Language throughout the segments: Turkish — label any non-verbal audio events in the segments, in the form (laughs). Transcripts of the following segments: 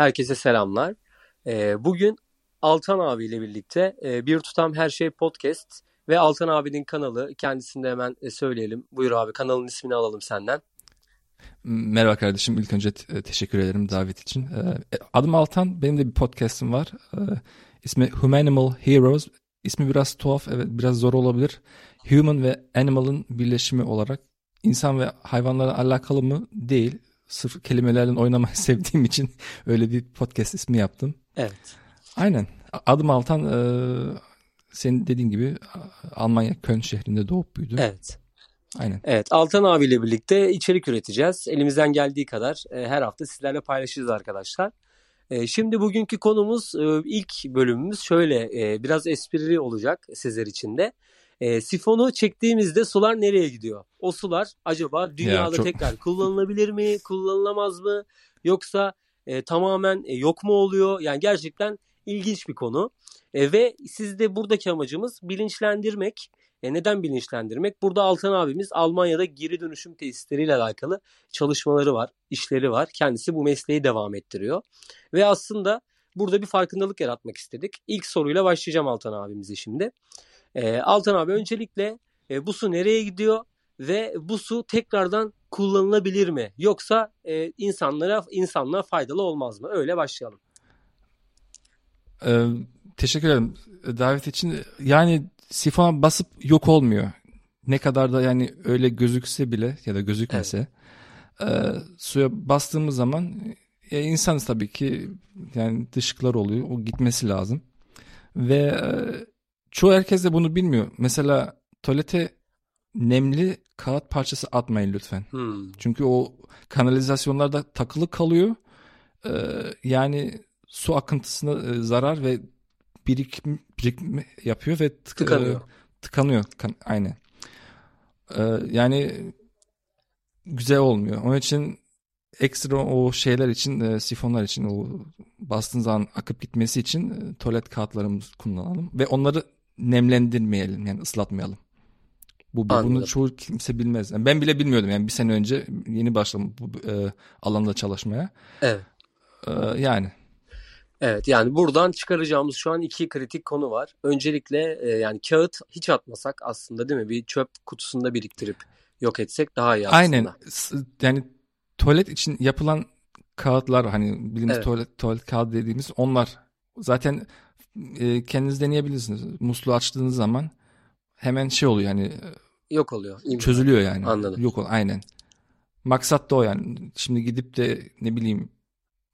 Herkese selamlar. Ee, bugün Altan abiyle birlikte e, Bir Tutam Her Şey Podcast ve Altan abinin kanalı. Kendisini de hemen e, söyleyelim. Buyur abi kanalın ismini alalım senden. Merhaba kardeşim. İlk önce e, teşekkür ederim davet için. Adım Altan. Benim de bir podcastım var. İsmi Humanimal Heroes. İsmi biraz tuhaf, evet biraz zor olabilir. Human ve Animal'ın birleşimi olarak insan ve hayvanlara alakalı mı? Değil sırf kelimelerle oynamayı (laughs) sevdiğim için öyle bir podcast ismi yaptım. Evet. Aynen. Adım Altan e, senin dediğin gibi Almanya Köln şehrinde doğup büyüdüm. Evet. Aynen. Evet Altan abiyle birlikte içerik üreteceğiz. Elimizden geldiği kadar e, her hafta sizlerle paylaşacağız arkadaşlar. E, şimdi bugünkü konumuz e, ilk bölümümüz şöyle e, biraz esprili olacak sizler için de. E, sifonu çektiğimizde sular nereye gidiyor? O sular acaba dünyada çok... tekrar kullanılabilir mi, kullanılamaz mı? Yoksa e, tamamen e, yok mu oluyor? Yani gerçekten ilginç bir konu. E, ve sizde buradaki amacımız bilinçlendirmek. E, neden bilinçlendirmek? Burada Altan abimiz Almanya'da geri dönüşüm tesisleriyle alakalı çalışmaları var, işleri var. Kendisi bu mesleği devam ettiriyor. Ve aslında burada bir farkındalık yaratmak istedik. İlk soruyla başlayacağım Altan abimize şimdi. E, Altan abi öncelikle e, bu su nereye gidiyor ve bu su tekrardan kullanılabilir mi? Yoksa e, insanlara insanlığa faydalı olmaz mı? Öyle başlayalım. Ee, teşekkür ederim davet için. Yani sifona basıp yok olmuyor. Ne kadar da yani öyle gözükse bile ya da gözükmese evet. e, suya bastığımız zaman e, insanız tabii ki yani dışkılar oluyor. O gitmesi lazım. Ve e, çoğu herkes de bunu bilmiyor. Mesela tuvalete nemli kağıt parçası atmayın lütfen. Hmm. Çünkü o kanalizasyonlarda takılı kalıyor. Ee, yani su akıntısına e, zarar ve birikim, birikim yapıyor ve tık, tıkanıyor. E, tıkanıyor. Kan, aynen. Ee, yani güzel olmuyor. Onun için ekstra o şeyler için, e, sifonlar için, o bastığın zaman akıp gitmesi için e, tuvalet kağıtlarımızı kullanalım. Ve onları nemlendirmeyelim yani ıslatmayalım. Bu Anladım. bunu çoğu kimse bilmez. Yani ben bile bilmiyordum yani bir sene önce yeni başladım bu e, alanda çalışmaya. Evet. E, yani. Evet yani buradan çıkaracağımız şu an iki kritik konu var. Öncelikle e, yani kağıt hiç atmasak aslında değil mi? Bir çöp kutusunda biriktirip yok etsek daha iyi aslında. Aynen. Yani tuvalet için yapılan kağıtlar hani bildiğimiz evet. tuvalet tuvalet kağıdı dediğimiz onlar zaten e, kendiniz deneyebilirsiniz. Musluğu açtığınız zaman hemen şey oluyor yani yok oluyor. İmkan. Çözülüyor yani. Anladım. Yok ol aynen. Maksat da o yani. Şimdi gidip de ne bileyim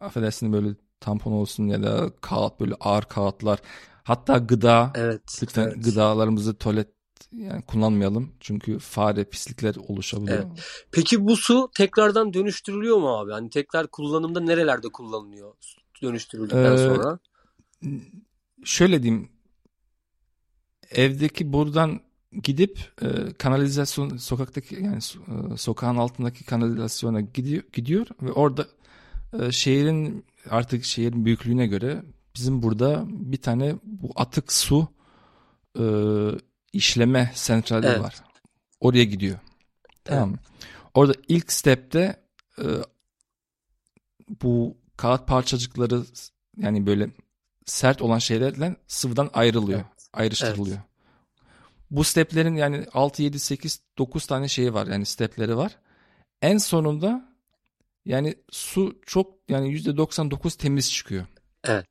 affedersin böyle tampon olsun ya da kağıt böyle ağır kağıtlar. Hatta gıda. Evet. Lütfen evet. gıdalarımızı tuvalet yani kullanmayalım. Çünkü fare, pislikler oluşabiliyor. Evet. Peki bu su tekrardan dönüştürülüyor mu abi? Hani tekrar kullanımda nerelerde kullanılıyor dönüştürüldükten ee, sonra? Şöyle diyeyim evdeki buradan gidip e, kanalizasyon sokaktaki yani e, sokağın altındaki kanalizasyona gidiyor gidiyor ve orada e, şehrin artık şehrin büyüklüğüne göre bizim burada bir tane bu atık su e, işleme sentrali evet. var. Oraya gidiyor. Tamam evet. Orada ilk stepte e, bu kağıt parçacıkları yani böyle sert olan şeylerle sıvıdan ayrılıyor. Evet. Ayrıştırılıyor. Evet. Bu steplerin yani 6, 7, 8, 9 tane şeyi var yani stepleri var. En sonunda yani su çok yani %99 temiz çıkıyor. Evet.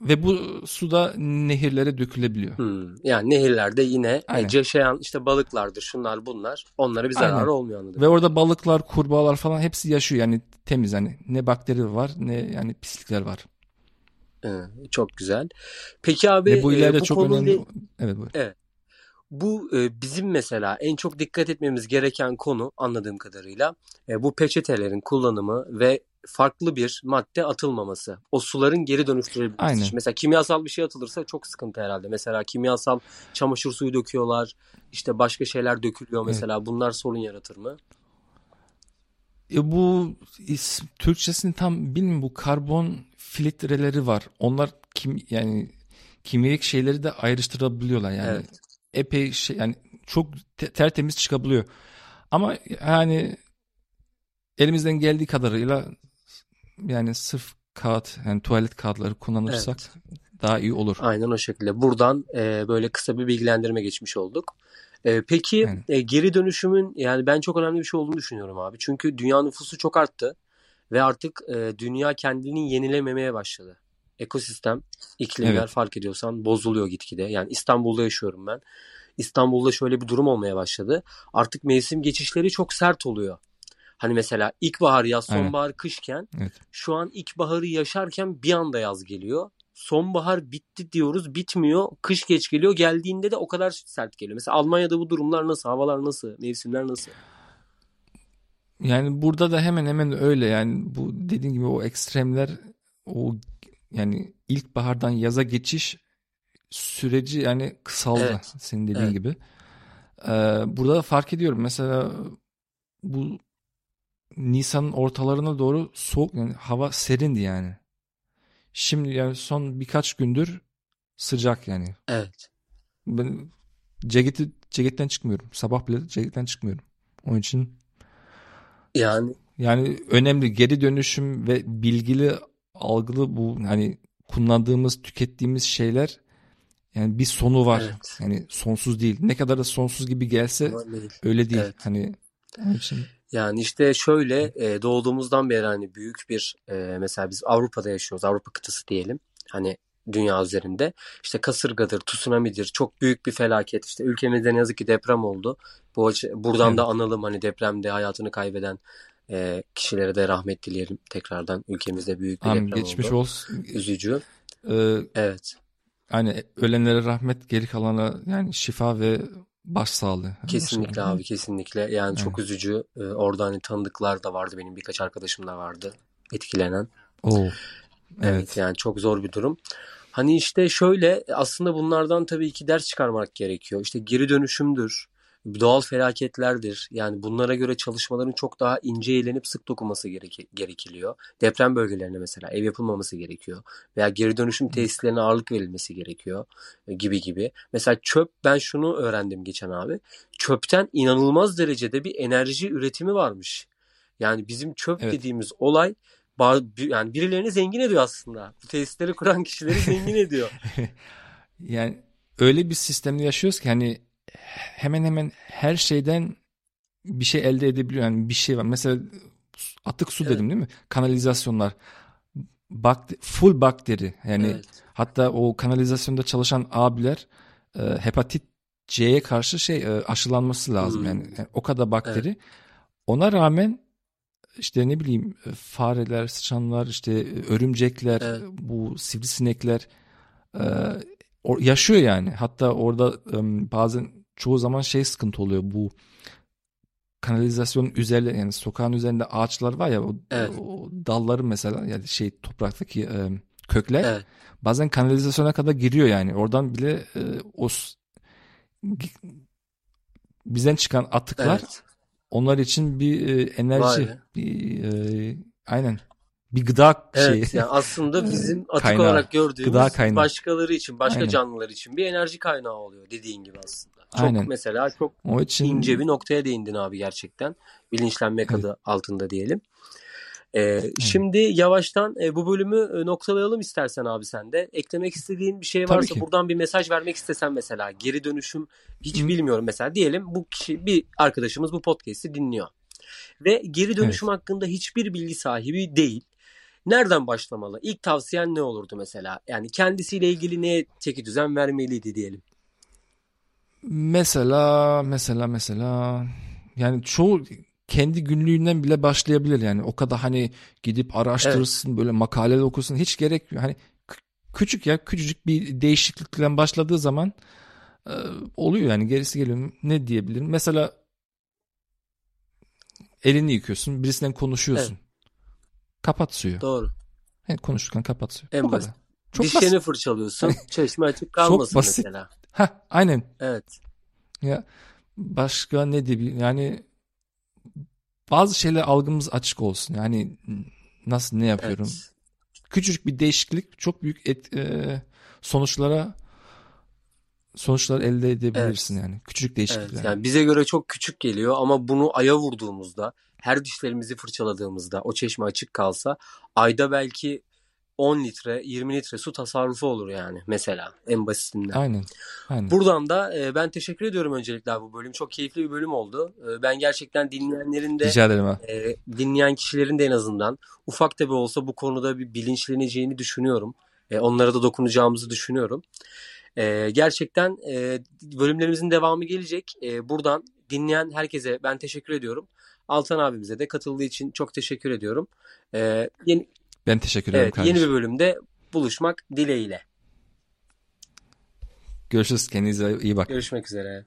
Ve bu suda nehirlere dökülebiliyor. Hmm. Yani nehirlerde yine Aynen. yaşayan işte balıklardır şunlar bunlar. Onlara bir zararı Aynen. olmuyor anladım. Ve orada balıklar, kurbağalar falan hepsi yaşıyor yani temiz hani ne bakteri var ne yani pislikler var. Çok güzel. Peki abi Ve bu ileride e, bu çok konuyla... önemli. Evet buyur. Evet. Bu e, bizim mesela en çok dikkat etmemiz gereken konu anladığım kadarıyla e, bu peçetelerin kullanımı ve farklı bir madde atılmaması. O suların geri dönüştürülmesi. Aynen. Mesela kimyasal bir şey atılırsa çok sıkıntı herhalde. Mesela kimyasal çamaşır suyu döküyorlar. İşte başka şeyler dökülüyor mesela. Evet. Bunlar sorun yaratır mı? E bu is, Türkçesini tam bilmiyorum bu karbon filtreleri var. Onlar kim yani kimyelik şeyleri de ayrıştırabiliyorlar yani. Evet. Epey şey yani çok te- tertemiz çıkabiliyor. Ama yani elimizden geldiği kadarıyla yani sırf kağıt yani tuvalet kağıtları kullanırsak evet. daha iyi olur. Aynen o şekilde. Buradan e, böyle kısa bir bilgilendirme geçmiş olduk. E, peki e, geri dönüşümün yani ben çok önemli bir şey olduğunu düşünüyorum abi. Çünkü dünya nüfusu çok arttı ve artık e, dünya kendini yenilememeye başladı. Ekosistem, iklimler evet. fark ediyorsan bozuluyor gitgide. Yani İstanbul'da yaşıyorum ben. İstanbul'da şöyle bir durum olmaya başladı. Artık mevsim geçişleri çok sert oluyor. Hani mesela ilkbahar, yaz, sonbahar, evet. kışken evet. şu an ilkbaharı yaşarken bir anda yaz geliyor. Sonbahar bitti diyoruz bitmiyor. Kış geç geliyor. Geldiğinde de o kadar sert geliyor. Mesela Almanya'da bu durumlar nasıl? Havalar nasıl? Mevsimler nasıl? Yani burada da hemen hemen öyle. Yani bu dediğin gibi o ekstremler o yani ilkbahardan yaza geçiş süreci yani kısaldı evet. senin dediğin evet. gibi. Ee, burada da fark ediyorum mesela bu Nisan'ın ortalarına doğru soğuk yani hava serindi yani. Şimdi yani son birkaç gündür sıcak yani. Evet. Ben ceketi ceketten çıkmıyorum. Sabah bile ceketten çıkmıyorum. Onun için yani yani önemli geri dönüşüm ve bilgili algılı bu hani kullandığımız, tükettiğimiz şeyler yani bir sonu var. Evet. Yani sonsuz değil. Ne kadar da sonsuz gibi gelse değil. öyle değil. Evet. Hani için yani işte şöyle e, doğduğumuzdan beri hani büyük bir e, mesela biz Avrupa'da yaşıyoruz. Avrupa kıtası diyelim. Hani dünya üzerinde. İşte kasırgadır, tsunami'dir. Çok büyük bir felaket. İşte ülkemizde ne yazık ki deprem oldu. Bu buradan evet. da analım hani depremde hayatını kaybeden e, kişilere de rahmet dileyelim tekrardan. Ülkemizde büyük bir Amin, deprem geçmiş oldu. olsun. Üzücü. Ee, evet. Hani ölenlere rahmet, geri kalana yani şifa ve başsağlığı. Kesinlikle abi kesinlikle. Yani, yani çok üzücü. Ee, orada hani tanıdıklar da vardı benim birkaç arkadaşım da vardı etkilenen. Oo. Evet. evet yani çok zor bir durum. Hani işte şöyle aslında bunlardan tabii ki ders çıkarmak gerekiyor. İşte geri dönüşümdür doğal felaketlerdir. Yani bunlara göre çalışmaların çok daha ince eğlenip sık dokunması gerek gerekiliyor. Deprem bölgelerine mesela ev yapılmaması gerekiyor. Veya geri dönüşüm tesislerine ağırlık verilmesi gerekiyor e, gibi gibi. Mesela çöp ben şunu öğrendim geçen abi. Çöpten inanılmaz derecede bir enerji üretimi varmış. Yani bizim çöp evet. dediğimiz olay yani birilerini zengin ediyor aslında. Bu tesisleri kuran kişileri zengin ediyor. (laughs) yani öyle bir sistemde yaşıyoruz ki hani hemen hemen her şeyden bir şey elde edebiliyor. Yani bir şey var. Mesela atık su evet. dedim değil mi? Kanalizasyonlar. Bakter, full bakteri. Yani evet. hatta o kanalizasyonda çalışan abiler e, hepatit C'ye karşı şey e, aşılanması lazım. Hmm. Yani, yani o kadar bakteri. Evet. Ona rağmen işte ne bileyim e, fareler, sıçanlar, işte e, örümcekler, evet. bu sivrisinekler e, yaşıyor yani. Hatta orada e, bazen çoğu zaman şey sıkıntı oluyor bu kanalizasyonun üzerinde yani sokağın üzerinde ağaçlar var ya o, evet. o dalları mesela yani şey topraktaki e, kökler evet. bazen kanalizasyona kadar giriyor yani oradan bile e, o bizden çıkan atıklar evet. onlar için bir e, enerji bir e, aynen bir gıda evet, şeyi. Yani aslında (laughs) bizim atık kaynağı, olarak gördüğümüz gıda kaynağı. başkaları için, başka Aynen. canlılar için bir enerji kaynağı oluyor dediğin gibi aslında. Çok Aynen. mesela çok o için... ince bir noktaya değindin abi gerçekten. Bilinçlenmek evet. adı altında diyelim. Ee, şimdi yavaştan e, bu bölümü e, noktalayalım istersen abi sen de. Eklemek istediğin bir şey varsa buradan bir mesaj vermek istesen mesela geri dönüşüm hiç Hı. bilmiyorum mesela diyelim bu kişi bir arkadaşımız bu podcast'i dinliyor. Ve geri dönüşüm evet. hakkında hiçbir bilgi sahibi değil. Nereden başlamalı? İlk tavsiyen ne olurdu mesela? Yani kendisiyle ilgili neye çeki düzen vermeliydi diyelim. Mesela mesela mesela yani çoğu kendi günlüğünden bile başlayabilir yani o kadar hani gidip araştırırsın evet. böyle makale okursun hiç gerek yok. Hani küçük ya küçücük bir değişiklikle başladığı zaman e, oluyor yani gerisi geliyor. Ne diyebilirim? Mesela elini yıkıyorsun, birisinden konuşuyorsun. Evet. Kapat suyu. Doğru. Yani konuşurken kapat suyu. En basit. Çok Dişlerini basit. fırçalıyorsun. (laughs) Çeşme açık kalmasın Çok basit. mesela. Ha, aynen. Evet. Ya başka ne diyebilirim? Yani bazı şeyler algımız açık olsun. Yani nasıl ne yapıyorum? Evet. Küçücük bir değişiklik çok büyük et, e, sonuçlara sonuçlar elde edebilirsin evet. yani. Küçücük değişiklikler. Evet, yani bize göre çok küçük geliyor ama bunu aya vurduğumuzda her dişlerimizi fırçaladığımızda o çeşme açık kalsa ayda belki 10 litre 20 litre su tasarrufu olur yani mesela en basitinden. Aynen. Aynen. Buradan da e, ben teşekkür ediyorum öncelikle abi bu bölüm. Çok keyifli bir bölüm oldu. E, ben gerçekten dinleyenlerin de Rica ederim abi. e, dinleyen kişilerin de en azından ufak da bir olsa bu konuda bir bilinçleneceğini düşünüyorum. E, onlara da dokunacağımızı düşünüyorum. E, gerçekten e, bölümlerimizin devamı gelecek. E, buradan dinleyen herkese ben teşekkür ediyorum. Altan abimize de katıldığı için çok teşekkür ediyorum. E, yeni, Ben teşekkür ederim evet, kardeşim. yeni bir bölümde buluşmak dileğiyle. Görüşürüz. Kendinize iyi bakın. Görüşmek üzere.